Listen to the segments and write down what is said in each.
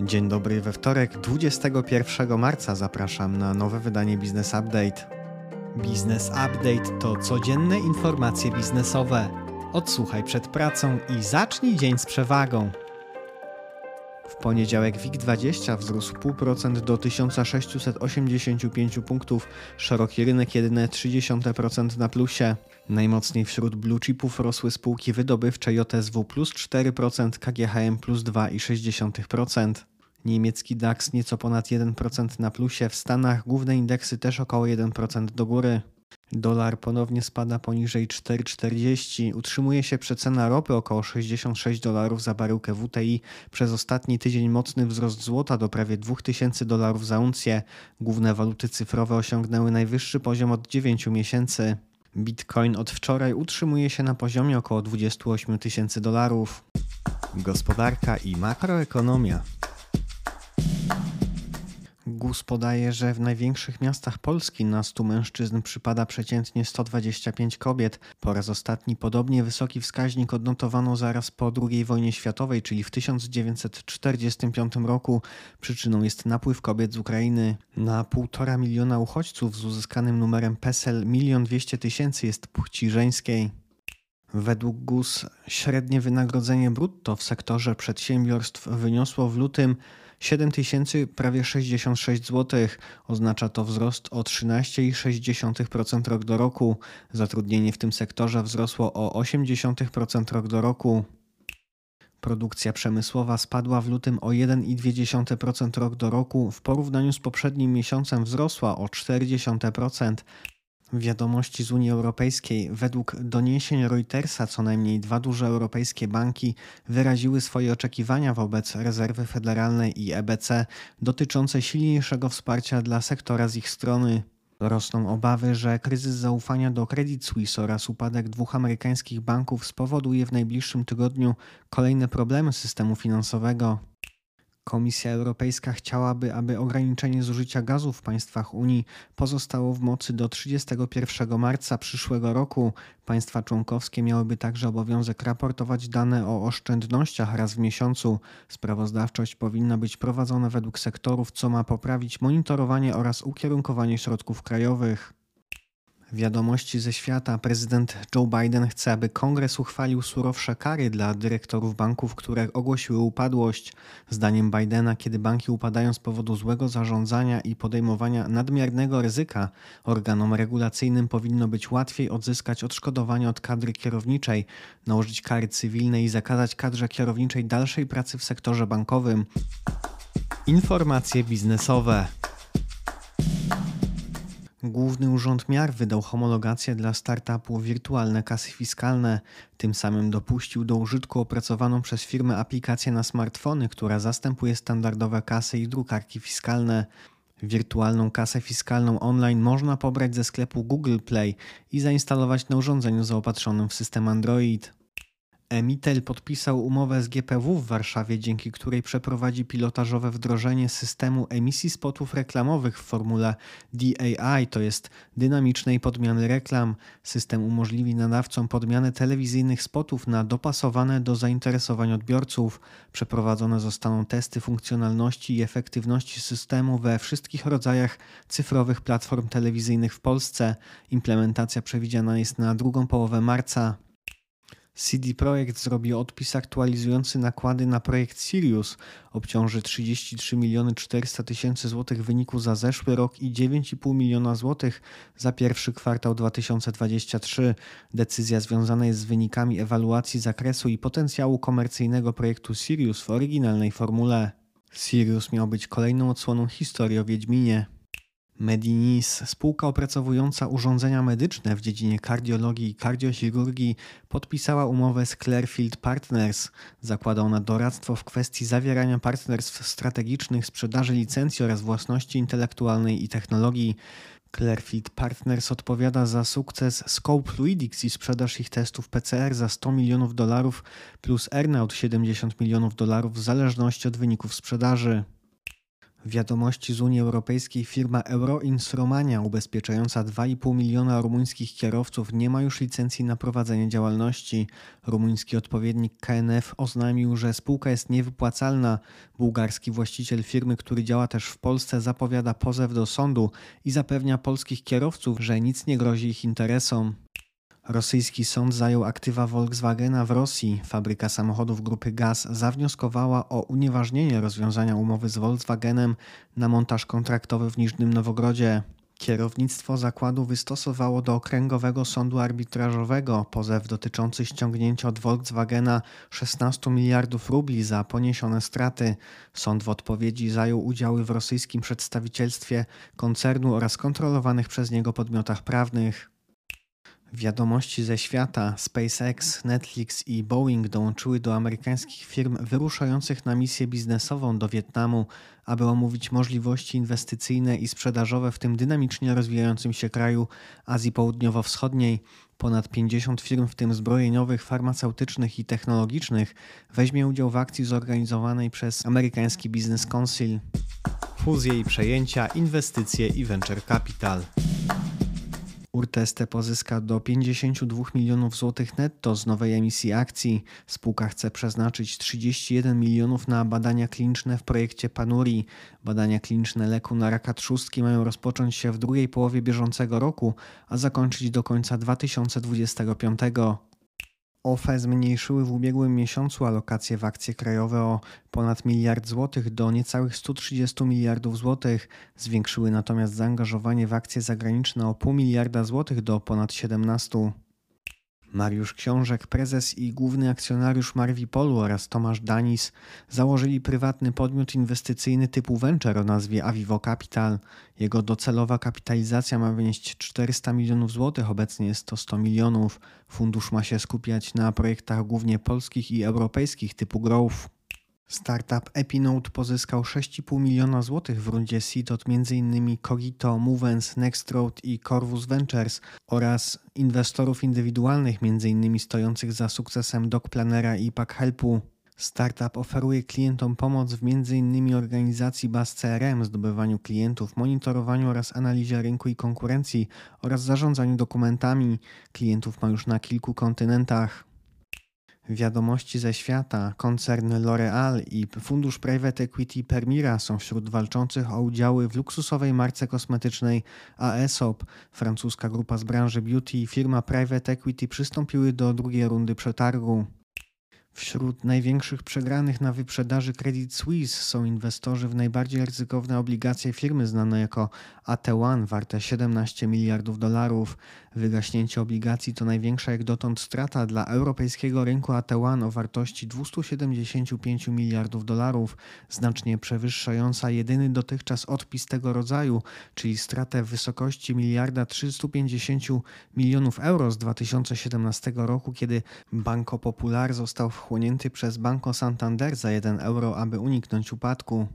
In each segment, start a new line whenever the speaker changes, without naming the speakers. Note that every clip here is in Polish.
Dzień dobry we wtorek, 21 marca zapraszam na nowe wydanie Business Update. Business Update to codzienne informacje biznesowe. Odsłuchaj przed pracą i zacznij dzień z przewagą. Poniedziałek WIG20 wzrósł 0,5% do 1685 punktów, szeroki rynek jedyne 0,3% na plusie. Najmocniej wśród blue chipów rosły spółki wydobywcze JSW plus 4%, KGHM plus 2,6%. Niemiecki DAX nieco ponad 1% na plusie, w Stanach główne indeksy też około 1% do góry. Dolar ponownie spada poniżej 4,40. Utrzymuje się przecena ropy około 66 dolarów za baryłkę WTI. Przez ostatni tydzień mocny wzrost złota do prawie 2000 dolarów za uncję. Główne waluty cyfrowe osiągnęły najwyższy poziom od 9 miesięcy. Bitcoin od wczoraj utrzymuje się na poziomie około 28 tysięcy dolarów. Gospodarka i makroekonomia. GUS podaje, że w największych miastach Polski na 100 mężczyzn przypada przeciętnie 125 kobiet. Po raz ostatni podobnie wysoki wskaźnik odnotowano zaraz po II wojnie światowej, czyli w 1945 roku. Przyczyną jest napływ kobiet z Ukrainy. Na 1,5 miliona uchodźców z uzyskanym numerem PESEL 1 200 tysięcy jest płci żeńskiej. Według GUS średnie wynagrodzenie brutto w sektorze przedsiębiorstw wyniosło w lutym 7 tysięcy prawie 66 zł. Oznacza to wzrost o 13,6% rok do roku. Zatrudnienie w tym sektorze wzrosło o 0,8% rok do roku. Produkcja przemysłowa spadła w lutym o 1,2% rok do roku, w porównaniu z poprzednim miesiącem wzrosła o 0,4%. Wiadomości z Unii Europejskiej. Według doniesień Reutersa co najmniej dwa duże europejskie banki wyraziły swoje oczekiwania wobec rezerwy federalnej i EBC dotyczące silniejszego wsparcia dla sektora z ich strony. Rosną obawy, że kryzys zaufania do Credit Suisse oraz upadek dwóch amerykańskich banków spowoduje w najbliższym tygodniu kolejne problemy systemu finansowego. Komisja Europejska chciałaby, aby ograniczenie zużycia gazu w państwach Unii pozostało w mocy do 31 marca przyszłego roku. Państwa członkowskie miałyby także obowiązek raportować dane o oszczędnościach raz w miesiącu. Sprawozdawczość powinna być prowadzona według sektorów, co ma poprawić monitorowanie oraz ukierunkowanie środków krajowych. Wiadomości ze świata. Prezydent Joe Biden chce, aby kongres uchwalił surowsze kary dla dyrektorów banków, które ogłosiły upadłość. Zdaniem Bidena, kiedy banki upadają z powodu złego zarządzania i podejmowania nadmiernego ryzyka, organom regulacyjnym powinno być łatwiej odzyskać odszkodowanie od kadry kierowniczej, nałożyć kary cywilne i zakazać kadrze kierowniczej dalszej pracy w sektorze bankowym. Informacje biznesowe. Główny Urząd Miar wydał homologację dla startupu Wirtualne Kasy Fiskalne. Tym samym dopuścił do użytku opracowaną przez firmę aplikację na smartfony, która zastępuje standardowe kasy i drukarki fiskalne. Wirtualną kasę fiskalną online można pobrać ze sklepu Google Play i zainstalować na urządzeniu zaopatrzonym w system Android. Emitel podpisał umowę z GPW w Warszawie, dzięki której przeprowadzi pilotażowe wdrożenie systemu emisji spotów reklamowych w formule DAI, to jest dynamicznej podmiany reklam. System umożliwi nadawcom podmianę telewizyjnych spotów na dopasowane do zainteresowań odbiorców. Przeprowadzone zostaną testy funkcjonalności i efektywności systemu we wszystkich rodzajach cyfrowych platform telewizyjnych w Polsce. Implementacja przewidziana jest na drugą połowę marca. CD Projekt zrobi odpis aktualizujący nakłady na projekt Sirius. Obciąży 33 miliony 400 tysięcy złotych w wyniku za zeszły rok i 9,5 miliona złotych za pierwszy kwartał 2023. Decyzja związana jest z wynikami ewaluacji zakresu i potencjału komercyjnego projektu Sirius w oryginalnej formule. Sirius miał być kolejną odsłoną historii o Wiedźminie. Medinis, spółka opracowująca urządzenia medyczne w dziedzinie kardiologii i kardiochirurgii, podpisała umowę z Clearfield Partners. Zakłada ona doradztwo w kwestii zawierania partnerstw strategicznych, sprzedaży licencji oraz własności intelektualnej i technologii. Clearfield Partners odpowiada za sukces Scope Fluidics i sprzedaż ich testów PCR za 100 milionów dolarów plus earnout 70 milionów dolarów w zależności od wyników sprzedaży. Wiadomości z Unii Europejskiej firma Euroins Romania ubezpieczająca 2,5 miliona rumuńskich kierowców nie ma już licencji na prowadzenie działalności. Rumuński odpowiednik KNF oznajmił, że spółka jest niewypłacalna. Bułgarski właściciel firmy, który działa też w Polsce, zapowiada pozew do sądu i zapewnia polskich kierowców, że nic nie grozi ich interesom. Rosyjski sąd zajął aktywa Volkswagena w Rosji. Fabryka samochodów grupy Gaz zawnioskowała o unieważnienie rozwiązania umowy z Volkswagenem na montaż kontraktowy w Niżnym Nowogrodzie. Kierownictwo zakładu wystosowało do Okręgowego Sądu Arbitrażowego pozew dotyczący ściągnięcia od Volkswagena 16 miliardów rubli za poniesione straty. Sąd w odpowiedzi zajął udziały w rosyjskim przedstawicielstwie koncernu oraz kontrolowanych przez niego podmiotach prawnych. Wiadomości ze świata SpaceX, Netflix i Boeing dołączyły do amerykańskich firm wyruszających na misję biznesową do Wietnamu, aby omówić możliwości inwestycyjne i sprzedażowe w tym dynamicznie rozwijającym się kraju Azji Południowo-Wschodniej. Ponad 50 firm, w tym zbrojeniowych, farmaceutycznych i technologicznych, weźmie udział w akcji zorganizowanej przez amerykański Business Council. Fuzje i przejęcia, inwestycje i venture capital. Urteste pozyska do 52 milionów złotych netto z nowej emisji akcji. Spółka chce przeznaczyć 31 milionów na badania kliniczne w projekcie Panuri. Badania kliniczne leku na raka trzustki mają rozpocząć się w drugiej połowie bieżącego roku, a zakończyć do końca 2025. OFE zmniejszyły w ubiegłym miesiącu alokacje w akcje krajowe o ponad miliard złotych do niecałych 130 miliardów złotych. Zwiększyły natomiast zaangażowanie w akcje zagraniczne o pół miliarda złotych do ponad 17. Mariusz Książek, prezes i główny akcjonariusz Marwipolu oraz Tomasz Danis założyli prywatny podmiot inwestycyjny typu venture o nazwie Avivo Capital. Jego docelowa kapitalizacja ma wynieść 400 milionów złotych, obecnie jest to 100 milionów. Fundusz ma się skupiać na projektach głównie polskich i europejskich typu growth. Startup Epinote pozyskał 6,5 miliona złotych w rundzie seed od m.in. Cogito, Movens, Nextroad i Corvus Ventures oraz inwestorów indywidualnych, m.in. stojących za sukcesem DocPlanera i PackHelpu. Startup oferuje klientom pomoc w m.in. organizacji baz CRM, zdobywaniu klientów, monitorowaniu oraz analizie rynku i konkurencji oraz zarządzaniu dokumentami. Klientów ma już na kilku kontynentach. Wiadomości ze świata, koncern L'Oréal i fundusz private equity Permira są wśród walczących o udziały w luksusowej marce kosmetycznej Aesop. Francuska grupa z branży beauty i firma private equity przystąpiły do drugiej rundy przetargu. Wśród największych przegranych na wyprzedaży Credit Suisse są inwestorzy w najbardziej ryzykowne obligacje firmy znane jako AT1 warte 17 miliardów dolarów. Wygaśnięcie obligacji to największa jak dotąd strata dla europejskiego rynku AT1 o wartości 275 miliardów dolarów, znacznie przewyższająca jedyny dotychczas odpis tego rodzaju, czyli stratę w wysokości miliarda 350 milionów euro z 2017 roku, kiedy Banco Popular został wchłonięty przez Banco Santander za 1 euro, aby uniknąć upadku.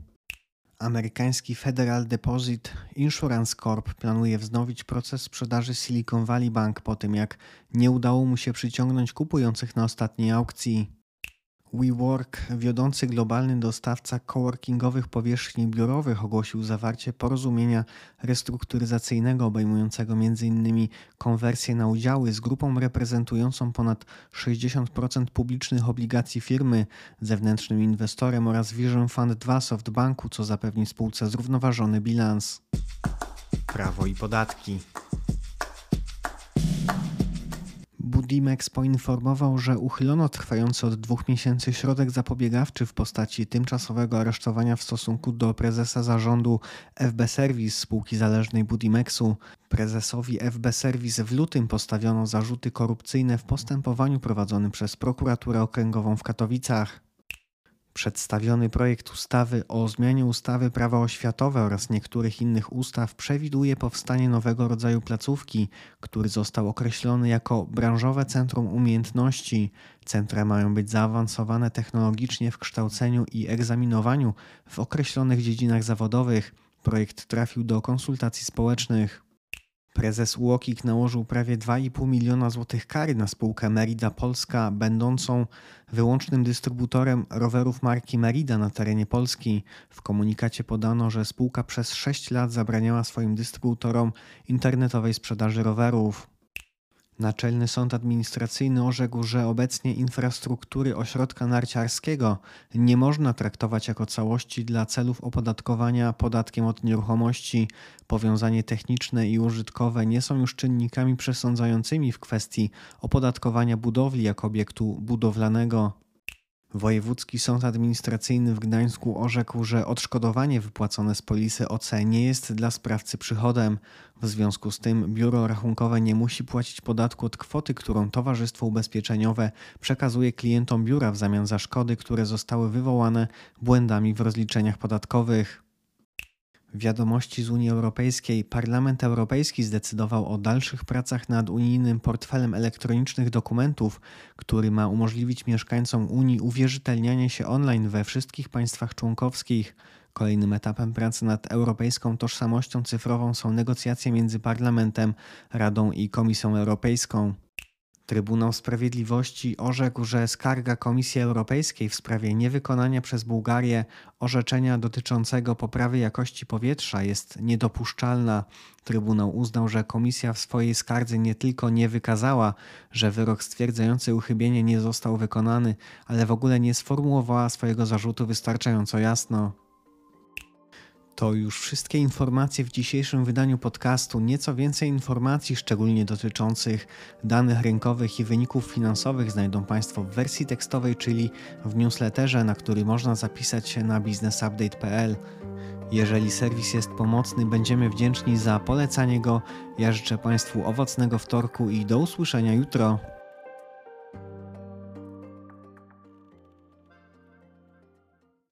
Amerykański Federal Deposit Insurance Corp planuje wznowić proces sprzedaży Silicon Valley Bank po tym, jak nie udało mu się przyciągnąć kupujących na ostatniej aukcji. WeWork, wiodący globalny dostawca coworkingowych powierzchni biurowych, ogłosił zawarcie porozumienia restrukturyzacyjnego obejmującego m.in. konwersję na udziały z grupą reprezentującą ponad 60% publicznych obligacji firmy, zewnętrznym inwestorem oraz Vision Fund 2 SoftBanku, co zapewni spółce zrównoważony bilans. Prawo i podatki. Budimex poinformował, że uchylono trwający od dwóch miesięcy środek zapobiegawczy w postaci tymczasowego aresztowania w stosunku do prezesa zarządu FB Service, spółki zależnej Budimexu. Prezesowi FB Service w lutym postawiono zarzuty korupcyjne w postępowaniu prowadzonym przez prokuraturę okręgową w Katowicach. Przedstawiony projekt ustawy o zmianie ustawy Prawo oświatowe oraz niektórych innych ustaw przewiduje powstanie nowego rodzaju placówki, który został określony jako branżowe centrum umiejętności. Centra mają być zaawansowane technologicznie w kształceniu i egzaminowaniu w określonych dziedzinach zawodowych. Projekt trafił do konsultacji społecznych. Prezes UOKiK nałożył prawie 2,5 miliona złotych kary na spółkę Merida Polska, będącą wyłącznym dystrybutorem rowerów marki Merida na terenie Polski. W komunikacie podano, że spółka przez 6 lat zabraniała swoim dystrybutorom internetowej sprzedaży rowerów. Naczelny Sąd Administracyjny orzekł, że obecnie infrastruktury ośrodka narciarskiego nie można traktować jako całości dla celów opodatkowania podatkiem od nieruchomości. Powiązanie techniczne i użytkowe nie są już czynnikami przesądzającymi w kwestii opodatkowania budowli jako obiektu budowlanego. Wojewódzki Sąd Administracyjny w Gdańsku orzekł, że odszkodowanie wypłacone z polisy OC nie jest dla sprawcy przychodem. W związku z tym biuro rachunkowe nie musi płacić podatku od kwoty, którą Towarzystwo Ubezpieczeniowe przekazuje klientom biura w zamian za szkody, które zostały wywołane błędami w rozliczeniach podatkowych. Wiadomości z Unii Europejskiej. Parlament Europejski zdecydował o dalszych pracach nad unijnym portfelem elektronicznych dokumentów, który ma umożliwić mieszkańcom Unii uwierzytelnianie się online we wszystkich państwach członkowskich. Kolejnym etapem pracy nad europejską tożsamością cyfrową są negocjacje między Parlamentem, Radą i Komisją Europejską. Trybunał Sprawiedliwości orzekł, że skarga Komisji Europejskiej w sprawie niewykonania przez Bułgarię orzeczenia dotyczącego poprawy jakości powietrza jest niedopuszczalna. Trybunał uznał, że Komisja w swojej skardze nie tylko nie wykazała, że wyrok stwierdzający uchybienie nie został wykonany, ale w ogóle nie sformułowała swojego zarzutu wystarczająco jasno. To już wszystkie informacje w dzisiejszym wydaniu podcastu. Nieco więcej informacji, szczególnie dotyczących danych rynkowych i wyników finansowych, znajdą Państwo w wersji tekstowej, czyli w newsletterze, na który można zapisać się na businessupdate.pl. Jeżeli serwis jest pomocny, będziemy wdzięczni za polecanie go. Ja życzę Państwu owocnego wtorku i do usłyszenia jutro.